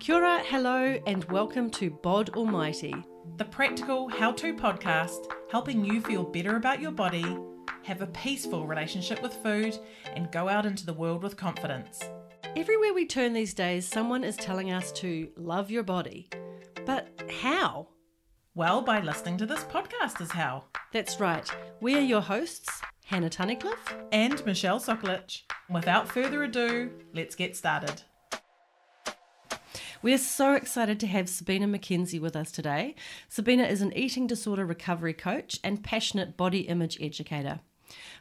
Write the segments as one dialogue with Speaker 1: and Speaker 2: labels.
Speaker 1: Kia ora, hello, and welcome to Bod Almighty.
Speaker 2: the practical how to podcast helping you feel better about your body, have a peaceful relationship with food, and go out into the world with confidence.
Speaker 1: Everywhere we turn these days, someone is telling us to love your body. But how?
Speaker 2: Well, by listening to this podcast is how.
Speaker 1: That's right. We are your hosts, Hannah Tunnicliffe.
Speaker 2: And Michelle Sokolich. Without further ado, let's get started.
Speaker 1: We are so excited to have Sabina McKenzie with us today. Sabina is an eating disorder recovery coach and passionate body image educator.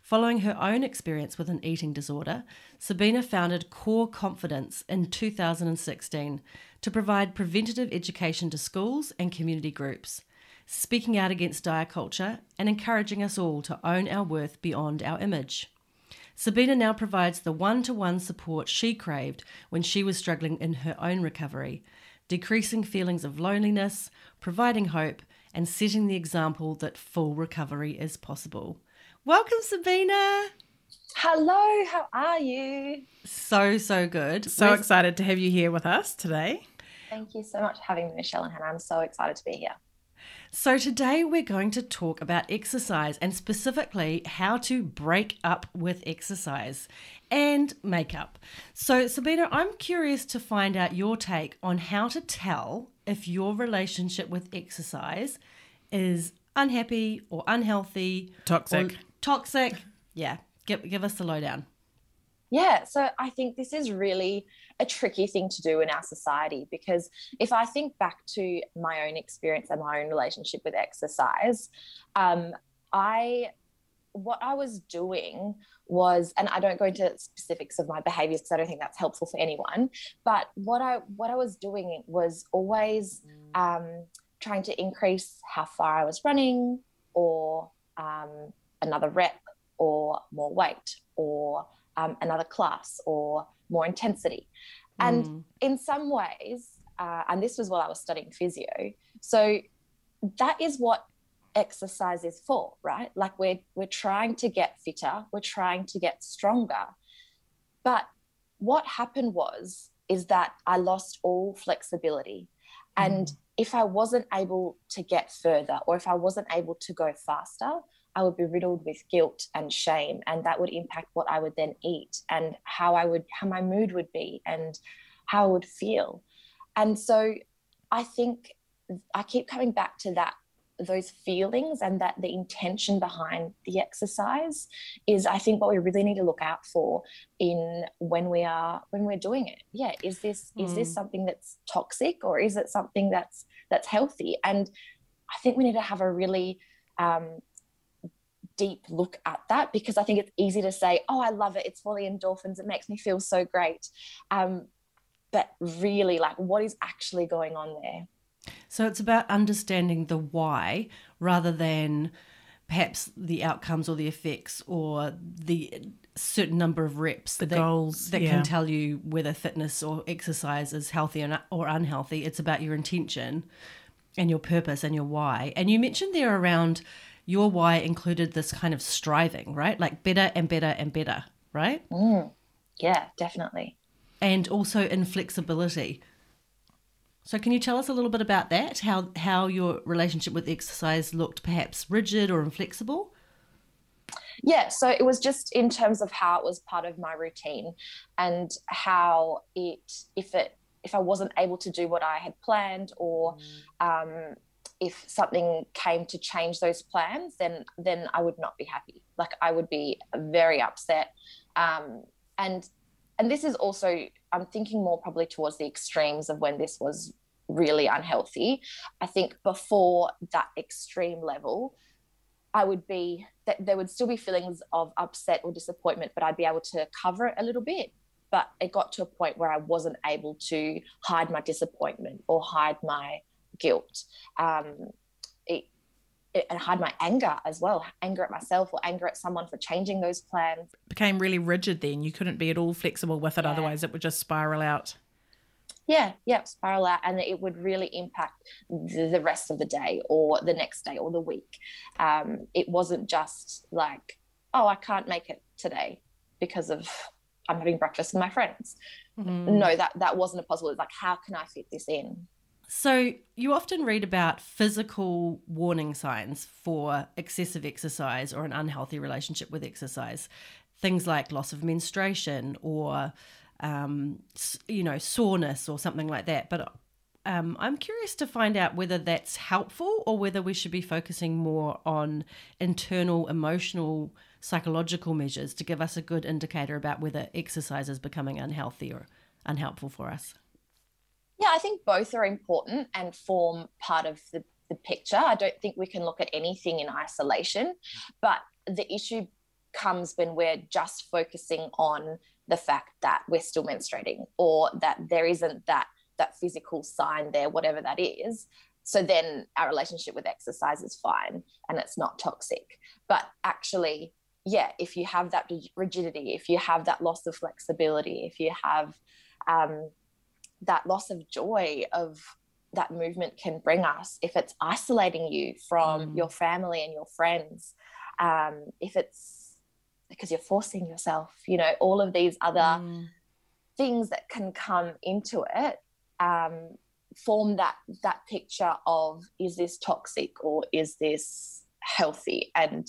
Speaker 1: Following her own experience with an eating disorder, Sabina founded Core Confidence in 2016 to provide preventative education to schools and community groups, speaking out against diet culture and encouraging us all to own our worth beyond our image. Sabina now provides the one to one support she craved when she was struggling in her own recovery, decreasing feelings of loneliness, providing hope, and setting the example that full recovery is possible. Welcome, Sabina.
Speaker 3: Hello, how are you?
Speaker 1: So, so good.
Speaker 2: So
Speaker 1: Where's-
Speaker 2: excited to have you here with us today.
Speaker 3: Thank you so much for having me, Michelle and Hannah. I'm so excited to be here.
Speaker 1: So, today we're going to talk about exercise and specifically how to break up with exercise and makeup. So, Sabina, I'm curious to find out your take on how to tell if your relationship with exercise is unhappy or unhealthy,
Speaker 2: Toxic.
Speaker 1: or toxic. Yeah, give, give us the lowdown.
Speaker 3: Yeah, so I think this is really a tricky thing to do in our society because if I think back to my own experience and my own relationship with exercise, um, I what I was doing was, and I don't go into specifics of my behaviors because I don't think that's helpful for anyone. But what I what I was doing was always um, trying to increase how far I was running, or um, another rep, or more weight, or um, another class, or more intensity. And
Speaker 1: Mm.
Speaker 3: in some ways, uh, and this was while I was studying physio, so that is what exercise is for, right? Like we're we're trying to get fitter, we're trying to get stronger. But what happened was is that I lost all flexibility. And if I wasn't able to get further or if I wasn't able to go faster, I would be riddled with guilt and shame and that would impact what I would then eat and how I would how my mood would be and how I would feel. And so I think I keep coming back to that those feelings and that the intention behind the exercise is I think what we really need to look out for in when we are when we're doing it. Yeah, is this is this
Speaker 1: Mm.
Speaker 3: something that's toxic or is it something that's that's healthy? And I think we need to have a really um, deep look at that because I think it's easy to say, "Oh, I love it. It's full of endorphins. It makes me feel so great." Um, but really, like, what is actually going on there?
Speaker 1: So it's about understanding the why rather than perhaps the outcomes or the effects or the certain number of reps
Speaker 2: The
Speaker 1: that,
Speaker 2: goals,
Speaker 1: that
Speaker 2: yeah.
Speaker 1: can tell you whether fitness or exercise is healthy or or unhealthy. It's about your intention and your purpose and your why. And you mentioned there around your why included this kind of striving, right? Like better and better and better, right?
Speaker 3: Mm, yeah, definitely.
Speaker 1: and also inflexibility. So can you tell us a little bit about that? How how your relationship with exercise looked perhaps rigid or inflexible?
Speaker 3: Yeah, so it was just in terms of how it was part of my routine and how it, if it, if I wasn't able to do what I had planned or um, if something came to change those plans, then then I would not be happy. Like I would be very upset. Um, and and this is also I'm thinking more probably towards the extremes of when this was really unhealthy. I think before that extreme level, I would be that there would still be feelings of upset or disappointment, but I'd be able to cover it a little bit. But it got to a point where I wasn't able to hide my disappointment or hide my guilt. Um, it, it, and hide my anger as well anger at myself or anger at someone for changing those plans
Speaker 2: Became really rigid then. You couldn't be at all flexible with it,
Speaker 3: Yeah.
Speaker 2: otherwise, it would just spiral out.
Speaker 3: yeah yeah spiral out and it would really impact the, the rest of the day or the next day or the week um, it wasn't just like oh i can't make it today because of i'm having breakfast with my friends no, that that wasn't a possible. It's like, how can I fit this in?
Speaker 1: So, you often read about physical warning signs for excessive exercise or an unhealthy relationship with exercise. Things like loss of menstruation or, um, you know, soreness or something like that. But um, I'm curious to find out whether that's helpful or whether we should be focusing more on internal emotional psychological measures to give us a good indicator about whether exercise is becoming unhealthy or unhelpful for us.
Speaker 3: Yeah, I think both are important and form part of the, the picture. I don't think we can look at anything in isolation, but the issue comes when we're just focusing on the fact that we're still menstruating or that there isn't that that physical sign there, whatever that is. So then our relationship with exercise is fine and it's not toxic. But actually, yeah, if you have that rigidity, if you have that loss of flexibility, if you have um, that loss of joy of that movement can bring us, if it's isolating you from mm. your family and your friends, um, if it's because you're forcing yourself, you know, all of these other mm. things that can come into it um, form that that picture of is this toxic or is this healthy and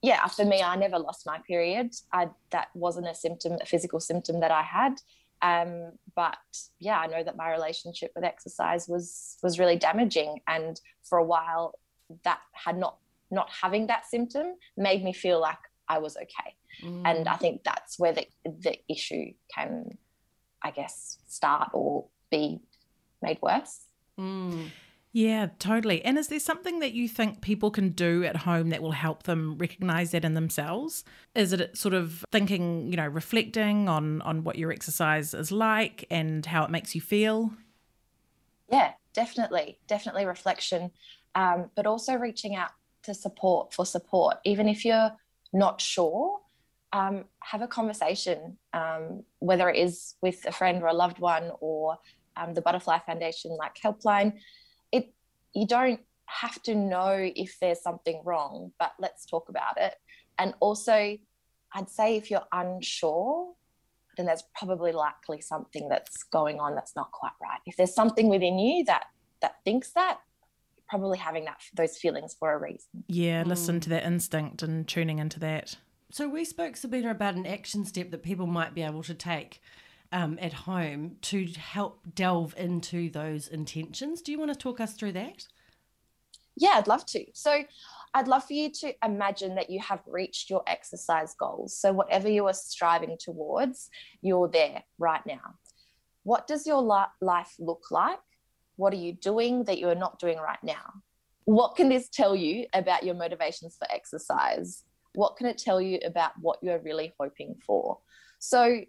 Speaker 3: yeah for me i never lost my period I, that wasn't a symptom a physical symptom that i had um, but yeah i know that my relationship with exercise was was really damaging and for a while that had not not having that symptom made me feel like i was okay mm. and i think that's where the the issue can i guess start or be made worse.
Speaker 2: Mm. Yeah, totally. And is there something that you think people can do at home that will help them recognize that in themselves? Is it sort of thinking, you know, reflecting on on what your exercise is like and how it makes you feel?
Speaker 3: Yeah, definitely, definitely reflection, um, but also reaching out to support for support, even if you're not sure. Um, have a conversation, um, whether it is with a friend or a loved one or um, the Butterfly Foundation like helpline. It you don't have to know if there's something wrong, but let's talk about it. And also, I'd say if you're unsure, then there's probably likely something that's going on that's not quite right. If there's something within you that that thinks that, you're probably having that those feelings for a reason.
Speaker 2: Yeah, listen mm. to that instinct and tuning into that.
Speaker 1: So we spoke Sabina about an action step that people might be able to take um, at home to help delve into those intentions. Do you want to talk us through that?
Speaker 3: Yeah, I'd love to. So, I'd love for you to imagine that you have reached your exercise goals. So, whatever you are striving towards, you're there right now. What does your life look like? What are you doing that you are not doing right now? What can this tell you about your motivations for exercise? What can it tell you about what you're really hoping for? So,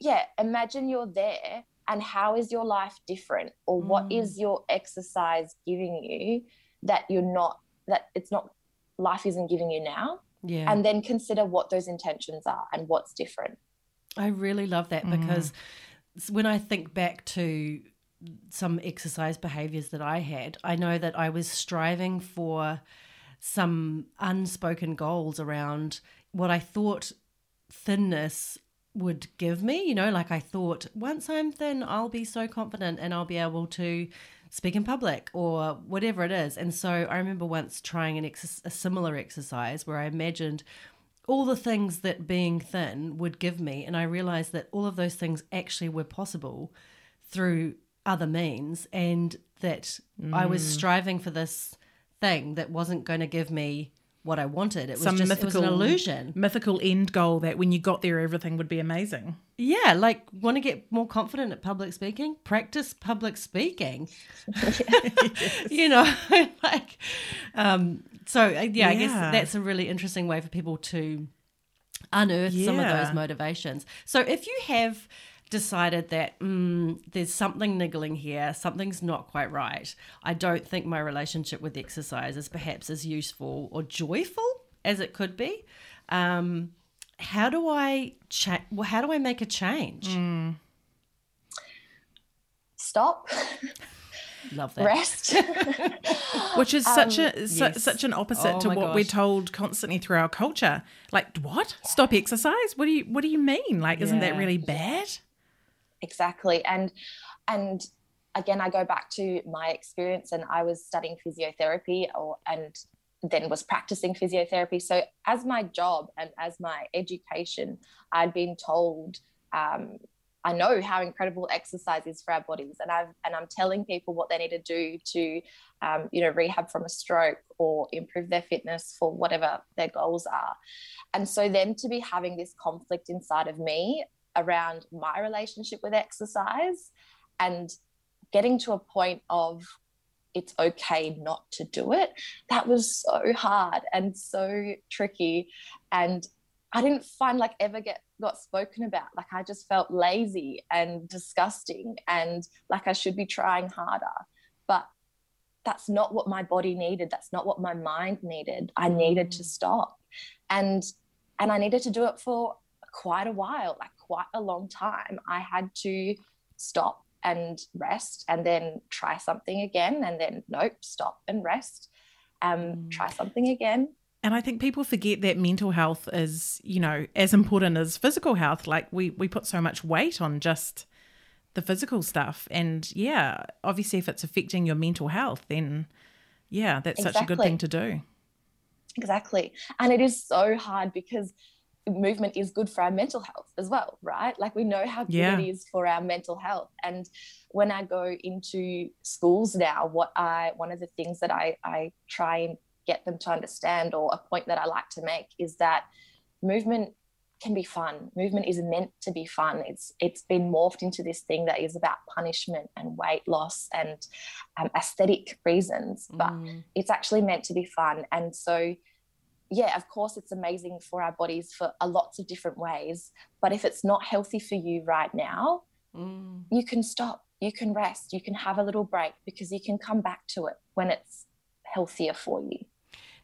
Speaker 3: yeah, imagine you're there and how is your life different or what mm. is your exercise giving you that you're not that it's not life isn't giving you now yeah and then consider what those intentions are and what's different
Speaker 1: i really love that mm. because when i think back to some exercise behaviors that i had i know that i was striving for some unspoken goals around what i thought thinness would give me. You know, like I thought, once I'm thin, I'll be so confident and I'll be able to speak in public or whatever it is. And so I remember once trying an ex- a similar exercise where I imagined all the things that being thin would give me. And I realized that all of those things actually were possible through other means and that mm. I was mm. striving for this thing that wasn't going to give me what I wanted. It was Some just mythical, it was an illusion.
Speaker 2: Mythical end goal that when you got there, everything would be amazing.
Speaker 1: Yeah, like want to get more confident at public speaking? Practice public speaking. you know, like, um, so uh, yeah, yeah, I guess that's a really interesting way for people to unearth yeah. some of those motivations. So if you have decided that mm, there's something niggling here, something's not quite right. I don't think my relationship with exercise is perhaps as useful or joyful as it could be. Um, how do I cha- well, how do I make a change? Mm.
Speaker 3: Stop.
Speaker 1: Love that.
Speaker 3: Rest.
Speaker 2: Which is such um, a su- yes. such an opposite oh to what gosh. we're told constantly through our culture. Like, what? Stop exercise? What do you what do you mean? Like, yeah. isn't that really bad?
Speaker 3: Exactly. And and again i go back to my experience and i was studying physiotherapy or and then was practicing physiotherapy. So as my job and as my education i'd been told um, I know how incredible exercise is for our bodies, and I've and I'm telling people what they need to do to, um, you know, rehab from a stroke or improve their fitness for whatever their goals are. And so then to be having this conflict inside of me around my relationship with exercise, and getting to a point of it's okay not to do it, that was so hard and so tricky, and I didn't find like ever get got spoken about. Like I just felt lazy and disgusting and like I should be trying harder. But that's not what my body needed. That's not what my mind needed. I needed to mm. stop. And and I needed to do it for quite a while, like quite a long time. I had to stop and rest and then try something again and then nope, stop and rest. Um, mm. try something again
Speaker 2: and I think people forget that mental health is, you know, as important as physical health. Like we we put so much weight on just the physical stuff. And yeah, obviously if it's affecting your mental health, then yeah, that's exactly. such a good thing to do.
Speaker 3: Exactly. And it is so hard because movement is good for our mental health as well, right? Like we know how good yeah. it is for our mental health. And when I go into schools now, what I one of the things that I I try and get them to understand or a point that I like to make is that movement can be fun. Movement is meant to be fun. It's it's been morphed into this thing that is about punishment and weight loss and um, aesthetic reasons, but mm. it's actually meant to be fun. And so, yeah, of course, it's amazing for our bodies for a lots of different ways. But if it's not healthy for you right now, mm. you can stop. You can rest. You can have a little break because you can come back to it when it's healthier for you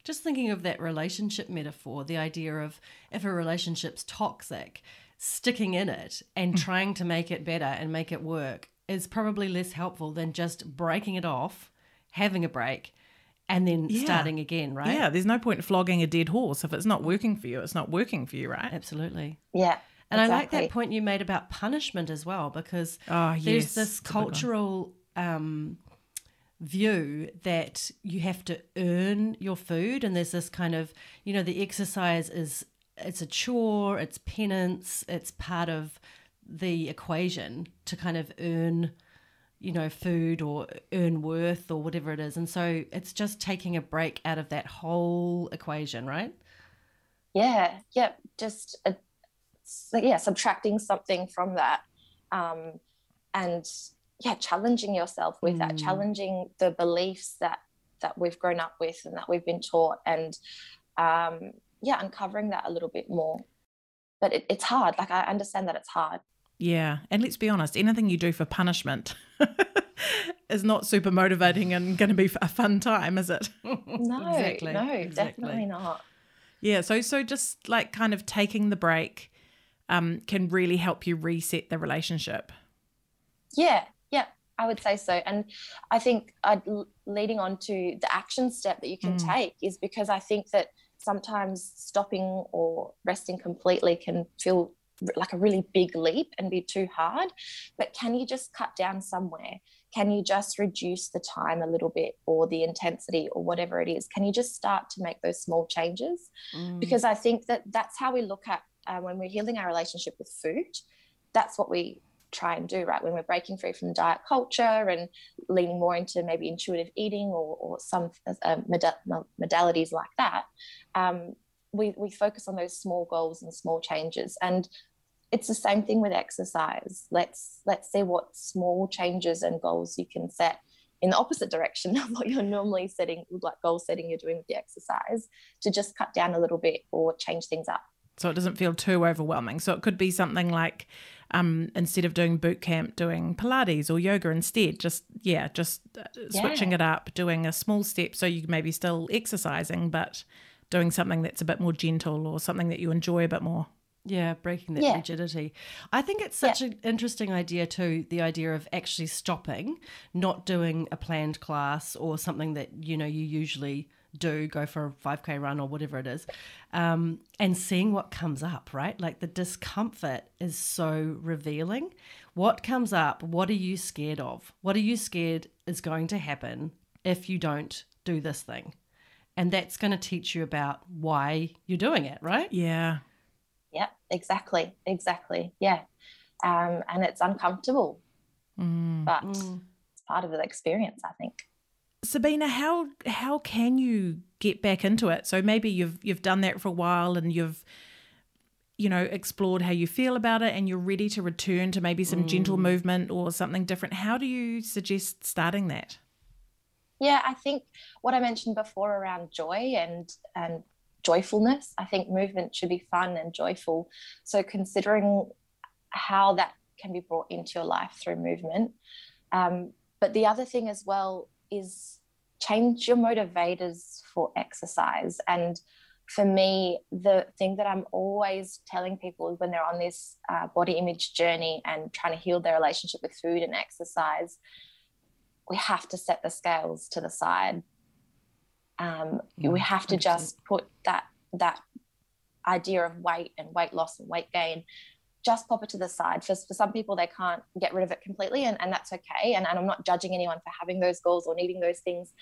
Speaker 1: just thinking of that relationship metaphor, the idea of if a relationship's toxic, sticking in it and mm. trying to make it better and make it work is probably less helpful than just breaking it off, having a break, and then yeah. starting again, right?
Speaker 2: Yeah, there's no point flogging a dead horse. If it's not working for you, it's not working for you, right?
Speaker 1: Absolutely.
Speaker 3: Yeah.
Speaker 1: And exactly. I like that point you made about punishment as well, because oh, yes. there's this cultural um, view that you have to earn your food and there's this kind of you know the exercise is it's a chore it's penance it's part of the equation to kind of earn you know food or earn worth or whatever it is. And so it's just taking a break out of that whole equation right?
Speaker 3: Yeah. Yeah just a, yeah subtracting something from that um and yeah challenging yourself with mm. that challenging the beliefs that that we've grown up with and that we've been taught and um yeah uncovering that a little bit more. But it, it's hard. Like i understand that it's hard
Speaker 2: yeah and let's be honest anything you do for punishment is not super motivating and going to be a fun time is it
Speaker 3: no exactly. no exactly. definitely not
Speaker 2: yeah so so just like kind of taking the break um, can really help you reset the relationship
Speaker 3: yeah Yeah. I would say so. And I think I'd, leading on to the action step that you can mm. take is because I think that sometimes stopping or resting completely can feel like a really big leap and be too hard. But can you just cut down somewhere? Can you just reduce the time a little bit or the intensity or whatever it is? Can you just start to make those small changes? Mm. Because I think that that's how we look at uh, when we're healing our relationship with food. That's what we try and do, right? When we're breaking free from diet culture and leaning more into maybe intuitive eating or, or some uh, modalities like that, um, we, we focus on those small goals and small changes. And it's the same thing with exercise. Let's let's see what small changes and goals you can set in the opposite direction of what you're normally setting, like goal setting you're doing with the exercise, to just cut down a little bit or change things up.
Speaker 2: So it doesn't feel too overwhelming. So it could be something like um, instead of doing boot camp, doing Pilates or yoga instead. Just yeah, just uh, yeah. switching it up, doing a small step so you maybe still exercising, but doing something that's a bit more gentle or something that you enjoy a bit more.
Speaker 1: Yeah, breaking that yeah. rigidity. I think it's such yeah. an interesting idea too, the idea of actually stopping, not doing a planned class or something that, you know, you usually do, go for a 5K run or whatever it is, um, and seeing what comes up, right? Like the discomfort is so revealing. What comes up? What are you scared of? What are you scared is going to happen if you don't do this thing? And that's going to teach you about why you're doing it, right?
Speaker 2: Yeah.
Speaker 3: Yep, exactly. Exactly. Yeah. Um, and it's uncomfortable,
Speaker 2: Mm.
Speaker 3: but
Speaker 1: Mm.
Speaker 3: it's part of the experience, I think.
Speaker 2: Sabina, how how can you get back into it? So maybe you've you've done that for a while and you've you know explored how you feel about it and you're ready to return to maybe some gentle movement or something different. How do you suggest starting that?
Speaker 3: Yeah, I think what I mentioned before around joy and and joyfulness, I think movement should be fun and joyful. So considering how that can be brought into your life through movement. Um, but the other thing as well is change your motivators for exercise. And for me, the thing that I'm always telling people when they're on this uh, body image journey and trying to heal their relationship with food and exercise, we have to set the scales to the side. Um, we
Speaker 1: Mm,
Speaker 3: have to just put that that idea of weight and weight loss and weight gain just pop it to the side. For, for some people, they can't get rid of it completely, and, and that's okay. And, and I'm not judging anyone for having those goals or needing those things.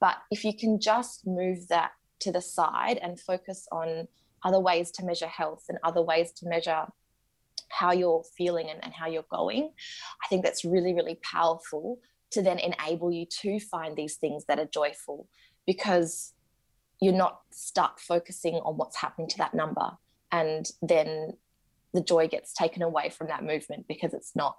Speaker 3: But if you can just move that to the side and focus on other ways to measure health and other ways to measure how you're feeling and, and how you're going, I think that's really, really powerful to then enable you to find these things that are joyful because you're not stuck focusing on what's happening to that number. And then the joy gets taken away from that movement because it's not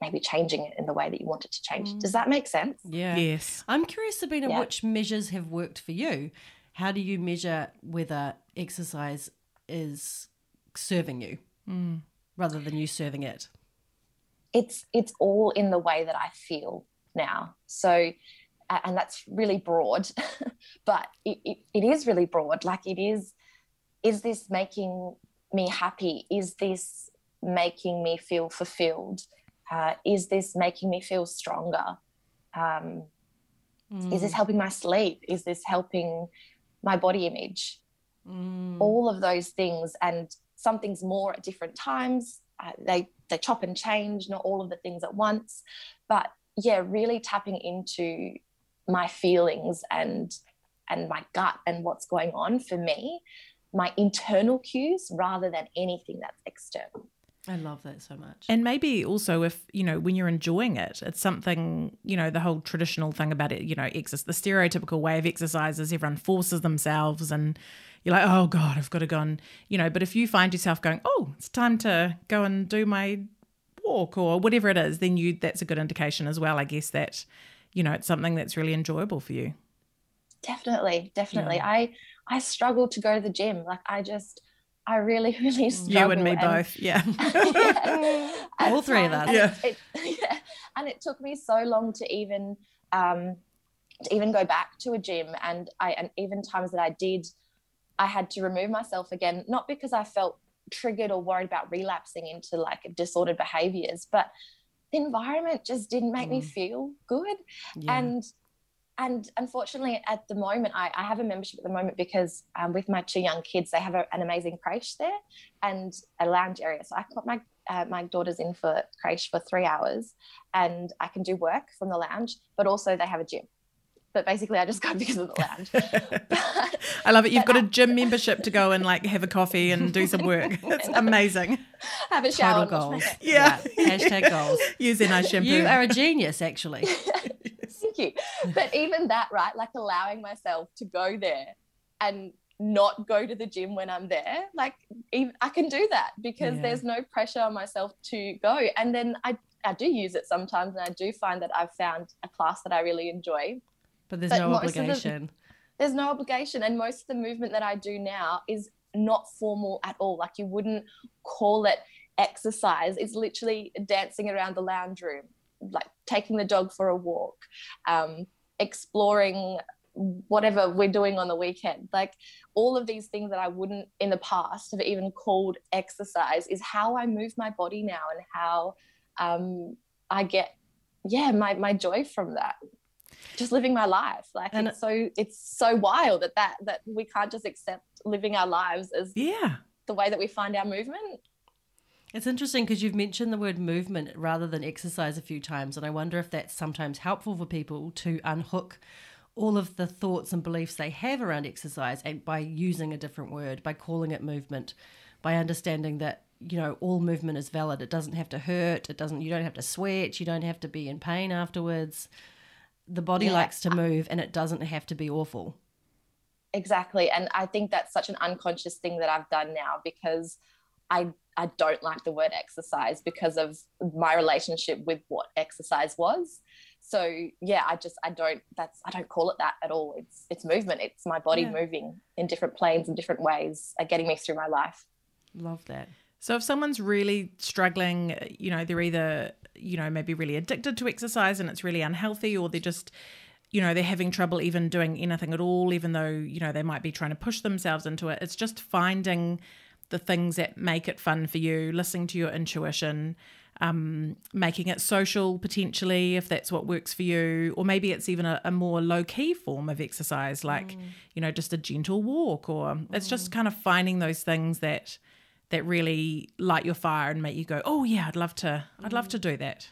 Speaker 3: maybe changing it in the way that you want it to change. Does that make sense?
Speaker 1: Yeah.
Speaker 2: Yes.
Speaker 1: I'm curious, Sabina,
Speaker 3: Yeah.
Speaker 1: which measures have worked for you? How do you measure whether exercise is serving you
Speaker 2: Mm.
Speaker 1: rather than you serving it?
Speaker 3: It's it's all in the way that I feel now. So and that's really broad, but it, it, it is really broad. Like it is, is this making me happy? Is this making me feel fulfilled? Uh, is this making me feel stronger? Um, Is this helping my sleep? Is this helping my body image?
Speaker 1: Mm.
Speaker 3: All of those things, and some things more at different times. Uh, they they chop and change, not all of the things at once. But yeah, really tapping into my feelings and and my gut and what's going on for me, my internal cues rather than anything that's external.
Speaker 1: I love that so much.
Speaker 2: And maybe also if, you know, when you're enjoying it, it's something, you know, the whole traditional thing about it, you know, exercise, the stereotypical way of exercise is everyone forces themselves and you're like, oh God, I've got to go and, you know, but if you find yourself going, oh, it's time to go and do my walk or whatever it is, then you, that's a good indication as well, I guess, that, you know, it's something that's really enjoyable for you.
Speaker 3: Definitely, definitely. I I struggle to go to the gym. Like I just I really, really struggle.
Speaker 2: you and me both. Yeah.
Speaker 3: Yeah.
Speaker 1: All three of us.
Speaker 3: and it- it- yeah. And it took me so long to even um, to even go back to a gym, and I and even times that I did, I had to remove myself again, not because I felt triggered or worried about relapsing into like disordered behaviors, but the environment just didn't make me
Speaker 1: Mm.
Speaker 3: feel good
Speaker 1: yeah.
Speaker 3: and and unfortunately at the moment I, I have a membership at the moment because um, with my two young kids they have a, an amazing creche there and a lounge area so i put my uh, my daughters in for creche for three hours and i can do work from the lounge but also they have a gym but basically i just go because of the lounge But-
Speaker 2: I love it. You've got a gym membership to go and like have a coffee and do some work. It's amazing.
Speaker 3: have a shower
Speaker 1: Total
Speaker 3: and wash my
Speaker 1: goals.
Speaker 3: hair.
Speaker 2: Yeah.
Speaker 1: Hashtag goals.
Speaker 2: Use their nice shampoo.
Speaker 1: You are a genius, actually.
Speaker 3: Thank you. But even that, right? Like allowing myself to go there and not go to the gym when I'm there, like even, I can do that because
Speaker 1: Yeah.
Speaker 3: there's no pressure on myself to go. And then I, I do use it sometimes, and I do find that I've found a class that I really enjoy.
Speaker 1: But there's
Speaker 3: But
Speaker 1: no
Speaker 3: of the-
Speaker 1: obligation.
Speaker 3: There's no obligation, and most of the movement that I do now is not formal at all. Like you wouldn't call it exercise. It's literally dancing around the lounge room, like taking the dog for a walk, um, exploring whatever we're doing on the weekend. Like all of these things that I wouldn't in the past have even called exercise is how I move my body now and how um, I get, yeah, my, my joy from that. Just living my life. Like
Speaker 1: And-
Speaker 3: it's so it's so wild that that that we can't just accept living our lives as
Speaker 2: Yeah.
Speaker 3: the way that we find our movement.
Speaker 1: It's interesting because you've mentioned the word movement rather than exercise a few times, and I wonder if that's sometimes helpful for people to unhook all of the thoughts and beliefs they have around exercise and by using a different word, by calling it movement, by understanding that you know all movement is valid. It doesn't have to hurt. It doesn't. You don't have to sweat. You don't have to be in pain afterwards. The body
Speaker 3: Yeah.
Speaker 1: likes to move, and it doesn't have to be awful.
Speaker 3: Exactly. And I think that's such an unconscious thing that I've done now because I I don't like the word exercise because of my relationship with what exercise was. So yeah, I just I don't that's I don't call it that at all. It's it's movement. It's my body
Speaker 1: Yeah.
Speaker 3: moving in different planes and different ways, uh, getting me through my life.
Speaker 1: Love that.
Speaker 2: So if someone's really struggling, you know, they're either, you know, maybe really addicted to exercise and it's really unhealthy, or they're just, you know, they're having trouble even doing anything at all, even though, you know, they might be trying to push themselves into it. It's just finding the things that make it fun for you, listening to your intuition, um, making it social potentially, if that's what works for you, or maybe it's even a, a more low key form of exercise, like, you know, just a gentle walk, or it's just kind of finding those things that that really light your fire and make you go, oh yeah, I'd love to, I'd love to do that.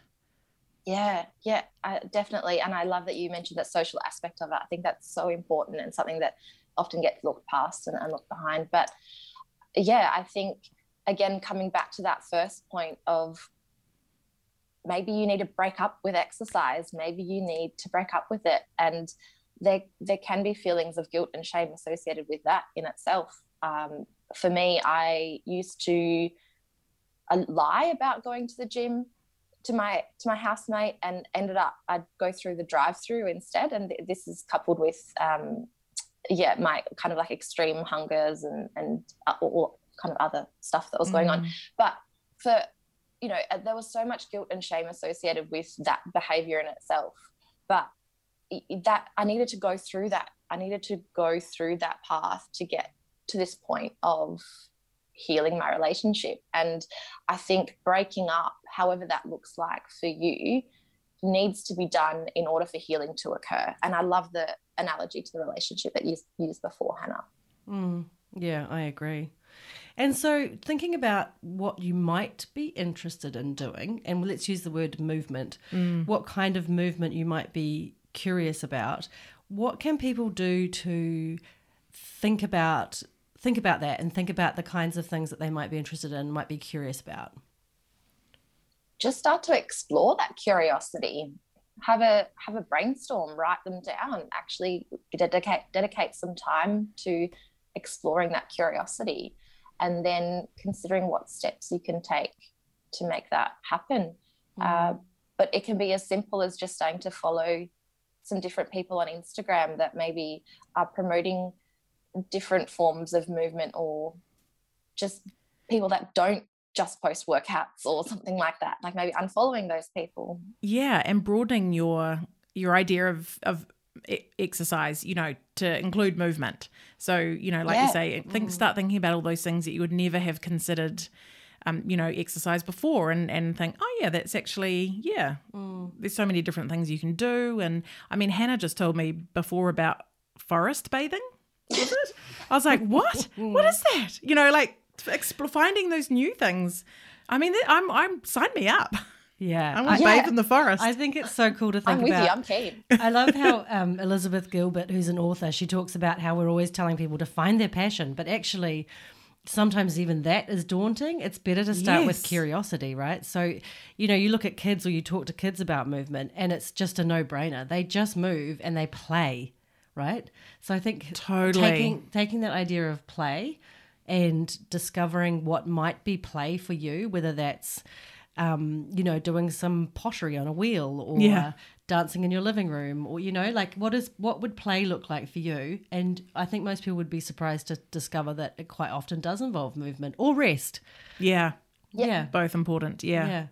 Speaker 3: Yeah, yeah, I, definitely. And I love that you mentioned that social aspect of it. I think that's so important and something that often gets looked past and, and looked behind. But yeah, I think again coming back to that first point of maybe you need to break up with exercise, maybe you need to break up with it, and there there can be feelings of guilt and shame associated with that in itself. Um, for me, I used to uh, lie about going to the gym to my to my housemate and ended up I'd go through the drive-through instead. And this is coupled with um yeah my kind of like extreme hungers and and uh, all kind of other stuff that was going on.
Speaker 2: Mm.
Speaker 3: but for you know uh, there was so much guilt and shame associated with that behavior in itself. But that I needed to go through that. I needed to go through that path to get to this point of healing my relationship and I think breaking up, however that looks like for you, needs to be done in order for healing to occur. And I love the analogy to the relationship that you used before, Hannah.
Speaker 1: Mm, yeah, I agree. And so, thinking about what you might be interested in doing, and let's use the word movement, what kind of movement you might be curious about, what can people do to think about think about that and think about the kinds of things that they might be interested in, might be curious about?
Speaker 3: Just start to explore that curiosity. Have a have a brainstorm, write them down, actually dedicate dedicate some time to exploring that curiosity and then considering what steps you can take to make that happen. Uh, but it can be as simple as just starting to follow some different people on Instagram that maybe are promoting different forms of movement or just people that don't just post workouts or something like that. Like maybe unfollowing those people.
Speaker 2: Yeah, and broadening your your idea of of exercise, you know, to include movement. So, you know, like you say, think start thinking about all those things that you would never have considered um, you know, exercise before and and think, "Oh yeah, that's actually yeah. There's so many different things you can do." And I mean, Hannah just told me before about forest bathing. Was it? I was like, "What? what is that?" You know, like exp- finding those new things. I mean, I'm I'm sign me up.
Speaker 1: Yeah,
Speaker 2: I want to
Speaker 3: Yeah.
Speaker 2: bathe in the forest.
Speaker 1: I think it's so cool to think
Speaker 3: I'm with
Speaker 1: about.
Speaker 3: you, I'm keen.
Speaker 1: I love how um, Elizabeth Gilbert, who's an author, she talks about how we're always telling people to find their passion, but actually, sometimes even that is daunting. It's better to start with curiosity, right? So, you know, you look at kids or you talk to kids about movement, and it's just a no brainer. They just move and they play, right? So I think
Speaker 2: Totally.
Speaker 1: taking taking that idea of play and discovering what might be play for you, whether that's um, you know, doing some pottery on a wheel or
Speaker 2: Yeah.
Speaker 1: dancing in your living room or you know, like what is what would play look like for you? And I think most people would be surprised to discover that it quite often does involve movement or rest.
Speaker 2: yeah,
Speaker 1: Yeah.
Speaker 2: both important. Yeah.
Speaker 1: Yeah.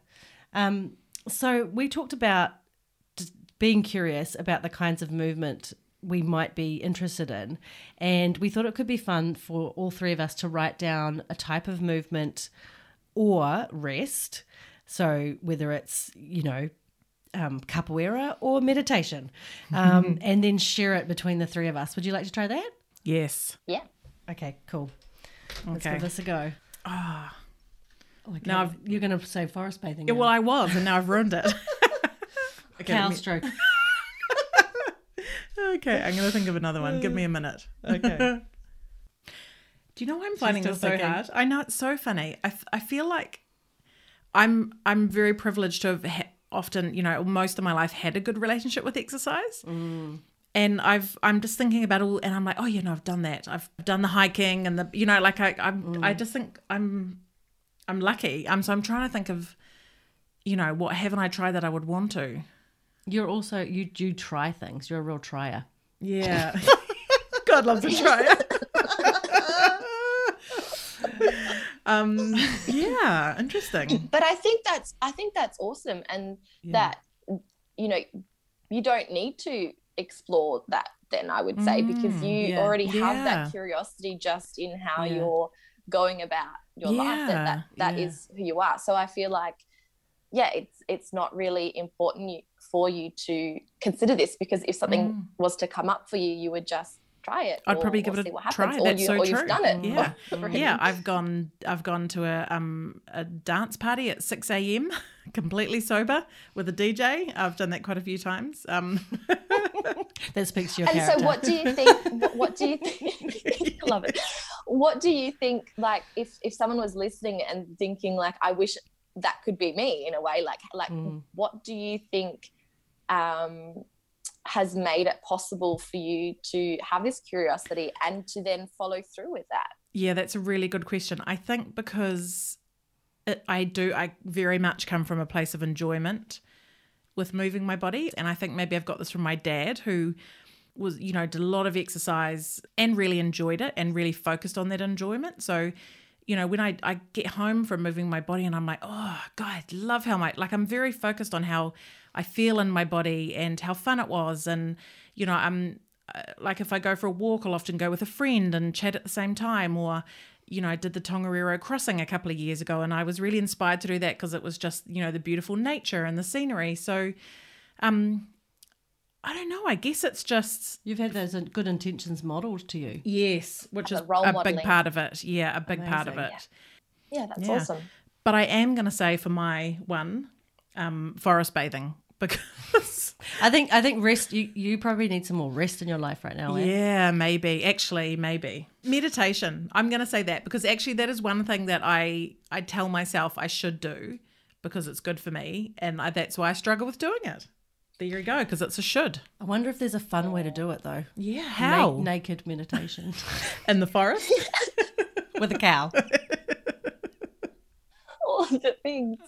Speaker 1: Um, so we talked about just being curious about the kinds of movement we might be interested in. And we thought it could be fun for all three of us to write down a type of movement or rest. So whether it's, you know, um, capoeira or meditation, um, and then share it between the three of us. Would you like to try that?
Speaker 2: Yes.
Speaker 3: Yeah.
Speaker 1: Okay, cool. Let's
Speaker 2: Okay.
Speaker 1: give this a go.
Speaker 2: Ah.
Speaker 1: Okay.
Speaker 2: Now I've-
Speaker 1: you're going to say forest bathing.
Speaker 2: Yeah,
Speaker 1: now.
Speaker 2: well, I was, and now I've ruined it. okay,
Speaker 1: cow
Speaker 2: me-
Speaker 1: stroke.
Speaker 2: Okay, I'm going to think of another one. Give me a minute.
Speaker 1: Okay.
Speaker 2: Do you know why I'm finding this so
Speaker 1: thinking.
Speaker 2: hard? I know it's so funny. I, f- I feel like I'm I'm very privileged to have ha- often, you know, most of my life had a good relationship with exercise.
Speaker 1: Mm.
Speaker 2: And I've I'm just thinking about all, and I'm like, oh, you know, I've done that. I've done the hiking and the, you know, like I I'm I just think I'm I'm lucky. I'm so I'm trying to think of, you know, what haven't I tried that I would want to?
Speaker 1: You're also you do try things. You're a real trier.
Speaker 2: Yeah. God loves a trier. um yeah, interesting.
Speaker 3: but i think that's i think that's awesome and that you know you don't need to explore that then i would say because
Speaker 2: Mm,
Speaker 3: you
Speaker 1: yeah.
Speaker 3: already have
Speaker 2: Yeah.
Speaker 3: that curiosity just in how
Speaker 1: Yeah.
Speaker 3: you're going about your life that that, that
Speaker 1: Yeah,
Speaker 3: is who you are so i feel like yeah it's it's not really important you, for you to consider this because if something
Speaker 2: Mm.
Speaker 3: was to come up for you you would just try it
Speaker 2: I'd
Speaker 3: or-
Speaker 2: probably
Speaker 3: or
Speaker 2: give it a try.
Speaker 3: or,
Speaker 2: That's
Speaker 3: you,
Speaker 2: so
Speaker 3: or
Speaker 2: true.
Speaker 3: you've done it
Speaker 2: Yeah.
Speaker 3: already.
Speaker 2: Yeah, I've gone I've gone to a um a dance party at six AM completely sober with a DJ. I've done that quite a few times. Um
Speaker 1: That speaks to your character.
Speaker 3: and
Speaker 1: character.
Speaker 3: so what do you think what, what do you think I love it what do you think like if if someone was listening and thinking like i wish that could be me in a way like like
Speaker 1: Mm.
Speaker 3: what do you think um has made it possible for you to have this curiosity and to then follow through with that
Speaker 2: Yeah, that's a really good question. I think because it, I do, I very much come from a place of enjoyment with moving my body. And I think maybe I've got this from my dad, who was, you know, did a lot of exercise and really enjoyed it and really focused on that enjoyment. So, you know, when I, I get home from moving my body and I'm like, oh, God, I love how my, like, I'm very focused on how I feel in my body and how fun it was. And, you know, I'm, uh, like if I go for a walk, I'll often go with a friend and chat at the same time. Or, you know, I did the Tongariro crossing a couple of years ago, and I was really inspired to do that because it was just, you know, the beautiful nature and the scenery. So, um, I don't know. I guess it's just
Speaker 1: You've had those good intentions modeled to you.
Speaker 2: yes, which is
Speaker 3: a modelling.
Speaker 2: big part of it. Yeah, a big part of it.
Speaker 1: Amazing.
Speaker 3: yeah that's
Speaker 2: Yeah.
Speaker 3: awesome
Speaker 2: But I am going to say for my one, um, forest bathing because
Speaker 1: I think I think rest. You you probably need some more rest in your life right now. eh?
Speaker 2: Yeah, maybe. Actually, maybe. Meditation. I'm going to say that because actually that is one thing that I I tell myself I should do because it's good for me and I, that's why I struggle with doing it. There you go because it's a should.
Speaker 1: I wonder if there's a fun way to do it though.
Speaker 2: Yeah,
Speaker 1: Na-
Speaker 2: how?
Speaker 1: naked meditation
Speaker 2: In the forest?
Speaker 1: with a cow.
Speaker 3: all of things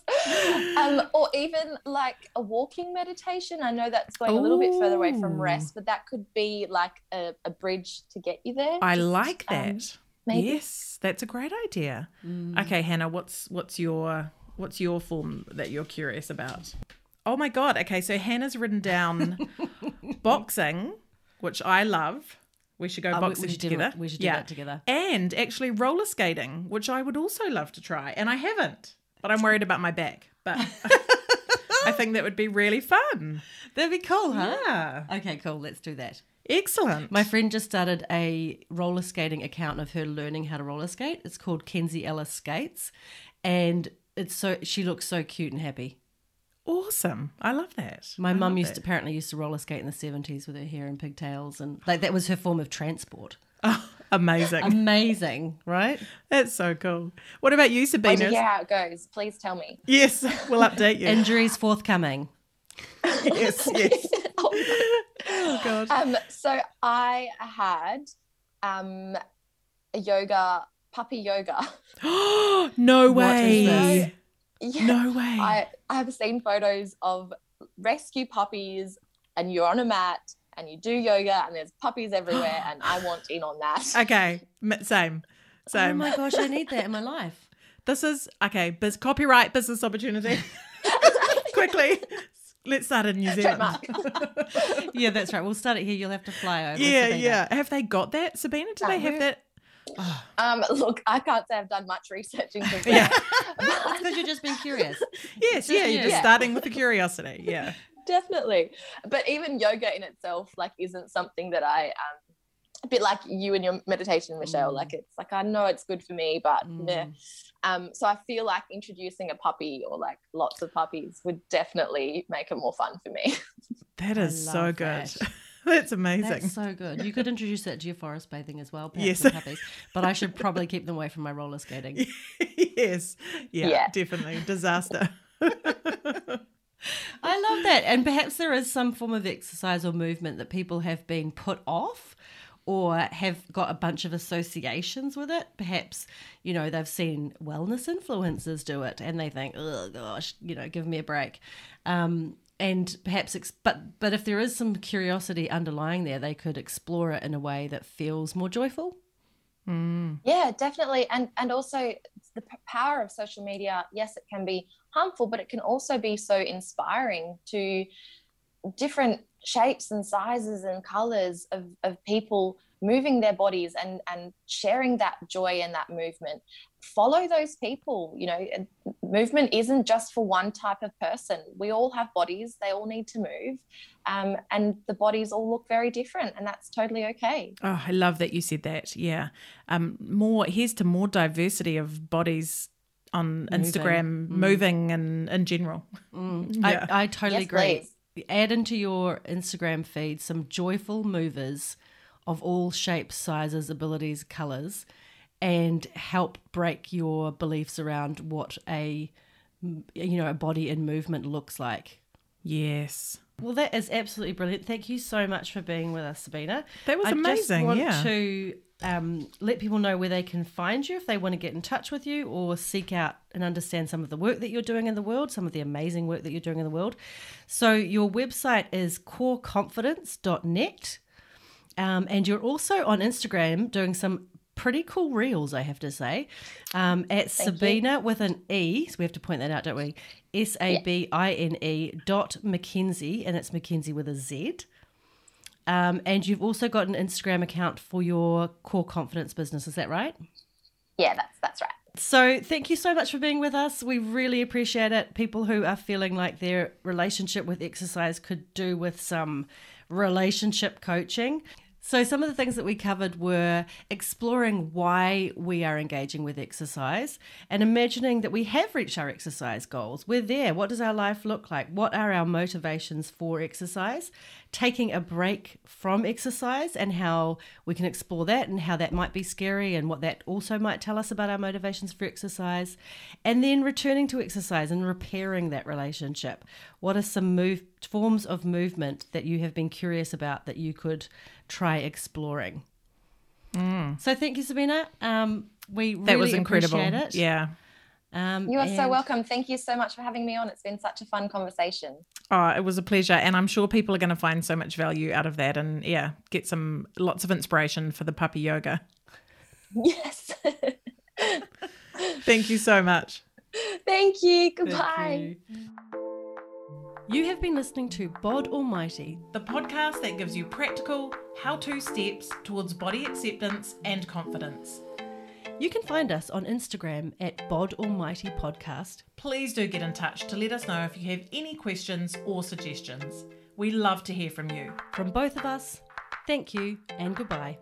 Speaker 3: um or even like a walking meditation i know that's going a little bit further away from rest but that could be like a, a bridge to get you there
Speaker 2: I
Speaker 3: Just,
Speaker 2: like that.
Speaker 3: um, maybe.
Speaker 2: yes, that's a great idea. Okay, Hannah, what's what's your what's your form that you're curious about? Oh my god. Okay, so Hannah's written down boxing, which I love. We should go
Speaker 1: Oh, we- we
Speaker 2: boxing
Speaker 1: should
Speaker 2: together.
Speaker 1: it. We should do that together.
Speaker 2: And actually roller skating, which I would also love to try, and I haven't. But I'm worried about my back. But I think that would be really fun.
Speaker 1: That'd be cool, huh?
Speaker 2: Yeah.
Speaker 1: Okay, cool. Let's do that.
Speaker 2: Excellent.
Speaker 1: My friend just started a roller skating account of her learning how to roller skate. It's called Kenzie Ellis Skates, and it's so she looks so cute and happy.
Speaker 2: awesome. I love that.
Speaker 1: My
Speaker 2: I
Speaker 1: mum used to apparently used to roller skate in the seventies with her hair in pigtails, and like that was her form of transport.
Speaker 2: Oh, amazing.
Speaker 1: Amazing, right?
Speaker 2: That's so cool. What about you,
Speaker 3: Once you
Speaker 2: Sabina?
Speaker 3: hear how it goes please tell me
Speaker 2: Yes, we'll update you.
Speaker 1: Injuries forthcoming.
Speaker 2: yes, yes. Oh god.
Speaker 3: um so i had um a yoga puppy yoga
Speaker 2: no way.
Speaker 3: yeah
Speaker 2: No way.
Speaker 3: I, I have seen photos of rescue puppies and you're on a mat and you do yoga and there's puppies everywhere and I want in on that.
Speaker 2: okay, same. same.
Speaker 1: Oh my gosh, I need that in my life.
Speaker 2: this is okay, biz- copyright business opportunity. Quickly. Let's start in New Zealand.
Speaker 1: Yeah, that's right. We'll start it here. You'll have to fly over.
Speaker 2: yeah,
Speaker 1: Sabina.
Speaker 2: yeah. Have they got that, Sabina? Do they have that?
Speaker 3: um, look, I can't say I've done much research into that.
Speaker 2: Yeah.
Speaker 1: Because you're just being curious.
Speaker 2: Yes, yeah. You're just
Speaker 3: Yeah.
Speaker 2: starting with the curiosity. Yeah.
Speaker 3: Definitely. But even yoga in itself, like, isn't something that I um, a bit like you and your meditation, Michelle. Mm. Like it's like I know it's good for me, but mm. yeah. Um, so I feel like introducing a puppy or like lots of puppies would definitely make it more fun for me.
Speaker 2: That is so good. That. That's amazing.
Speaker 1: That's so good. You could introduce that to your forest bathing as well, yes. puppies. But I should probably keep them away from my roller skating.
Speaker 2: yes. Yeah, yeah. definitely. Disaster. I
Speaker 1: love that. And perhaps there is some form of exercise or movement that people have been put off or have got a bunch of associations with it. Perhaps, you know, they've seen wellness influencers do it and they think, oh gosh, you know, give me a break. Um, and perhaps, ex- but but if there is some curiosity underlying there, they could explore it in a way that feels more joyful.
Speaker 3: Mm. Yeah, definitely, and and also the power of social media. Yes, it can be harmful, but it can also be so inspiring to different shapes and sizes and colors of, of people moving their bodies and and sharing that joy and that movement follow those people you know movement isn't just for one type of person we all have bodies they all need to move um, and the bodies all look very different and that's totally okay
Speaker 2: oh i love that you said that yeah um, more here's to more diversity of bodies on moving. instagram mm. moving and in general
Speaker 1: mm. yeah. I, I totally yes, agree please add into your Instagram feed some joyful movers of all shapes, sizes, abilities, colors, and help break your beliefs around what a you know a body in movement looks like.
Speaker 2: Yes.
Speaker 1: Well, that is absolutely brilliant. Thank you so much for being with us, Sabine.
Speaker 2: That was I amazing.
Speaker 1: I want
Speaker 2: yeah.
Speaker 1: to um, let people know where they can find you if they want to get in touch with you or seek out and understand some of the work that you're doing in the world, some of the amazing work that you're doing in the world. So, your website is coreconfidence.net. Um, and you're also on Instagram doing some pretty cool reels, I have to say, um, at Thank Sabine you. with an E. So we have to point that out, don't we? S A B I N E dot Mackenzie, and it's Mackenzie with a Z. Um, and you've also got an Instagram account for your core confidence business. Is that right?
Speaker 3: Yeah, that's that's right.
Speaker 1: So, thank you so much for being with us. We really appreciate it. People who are feeling like their relationship with exercise could do with some relationship coaching. So, some of the things that we covered were exploring why we are engaging with exercise and imagining that we have reached our exercise goals. We're there. What does our life look like? What are our motivations for exercise? Taking a break from exercise and how we can explore that and how that might be scary and what that also might tell us about our motivations for exercise. And then returning to exercise and repairing that relationship. What are some move, forms of movement that you have been curious about that you could? try exploring. Mm. So thank you, Sabine. Um, we that really was incredible. Appreciate it.
Speaker 2: Yeah.
Speaker 3: Um, you are and... so welcome. Thank you so much for having me on. It's been such a fun conversation.
Speaker 2: Oh, it was a pleasure. And I'm sure people are going to find so much value out of that and, yeah, get some lots of inspiration for the puppy yoga.
Speaker 3: Yes.
Speaker 2: Thank you so much.
Speaker 3: Thank you. Goodbye. Thank you.
Speaker 1: You have been listening to Bod Almighty,
Speaker 2: the podcast that gives you practical, how to steps towards body acceptance and confidence.
Speaker 1: You can find us on Instagram at Bod Almighty Podcast.
Speaker 2: Please do get in touch to let us know if you have any questions or suggestions. We love to hear from you.
Speaker 1: From both of us, thank you and goodbye.